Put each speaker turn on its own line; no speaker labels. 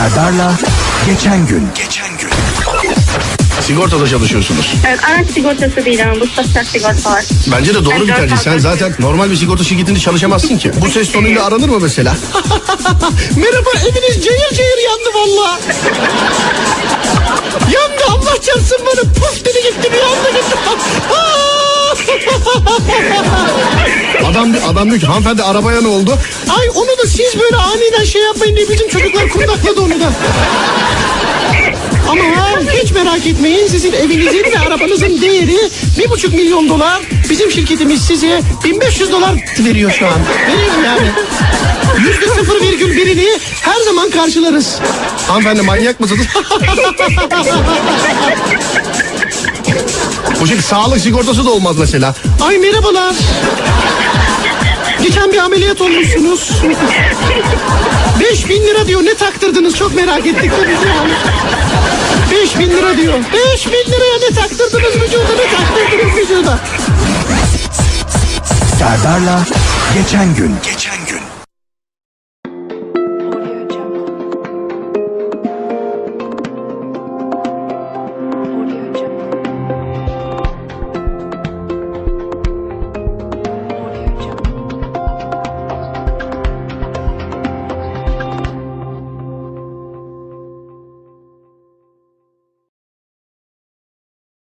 Serdar'la geçen gün. Geçen gün.
Sigortada çalışıyorsunuz.
Evet, araç sigortası değil ama bu sosyal sigortalar.
Bence de doğru
Ben
bir
dört
tercih. Sen
hafta-
zaten normal bir sigorta şirketinde çalışamazsın ki. Bu ses tonuyla aranır mı mesela? Merhaba eviniz cayır cayır yandı valla. yandı Allah çarpsın bana puf dedi gitti bir anda gitti. adam, adam diyor ki hanımefendi arabaya ne oldu? Ay onu da siz böyle aniden şey yapmayın diye bizim çocuklar kundakladı onu da. Ama hiç merak etmeyin sizin evinizin ve arabanızın değeri bir buçuk milyon dolar. Bizim şirketimiz size 1500 dolar veriyor şu an. Veriyor yani. Yüzde sıfır virgül birini her zaman karşılarız. Hanımefendi manyak mısınız? Bu şekilde sağlık sigortası da olmaz mesela. Ay merhabalar. Geçen bir ameliyat olmuşsunuz. 5000 lira diyor ne taktırdınız çok merak ettik de biz yani. 5000 lira diyor. 5000 liraya ne taktırdınız vücuda ne taktırdınız vücuda.
Serdar'la geçen gün. Geçen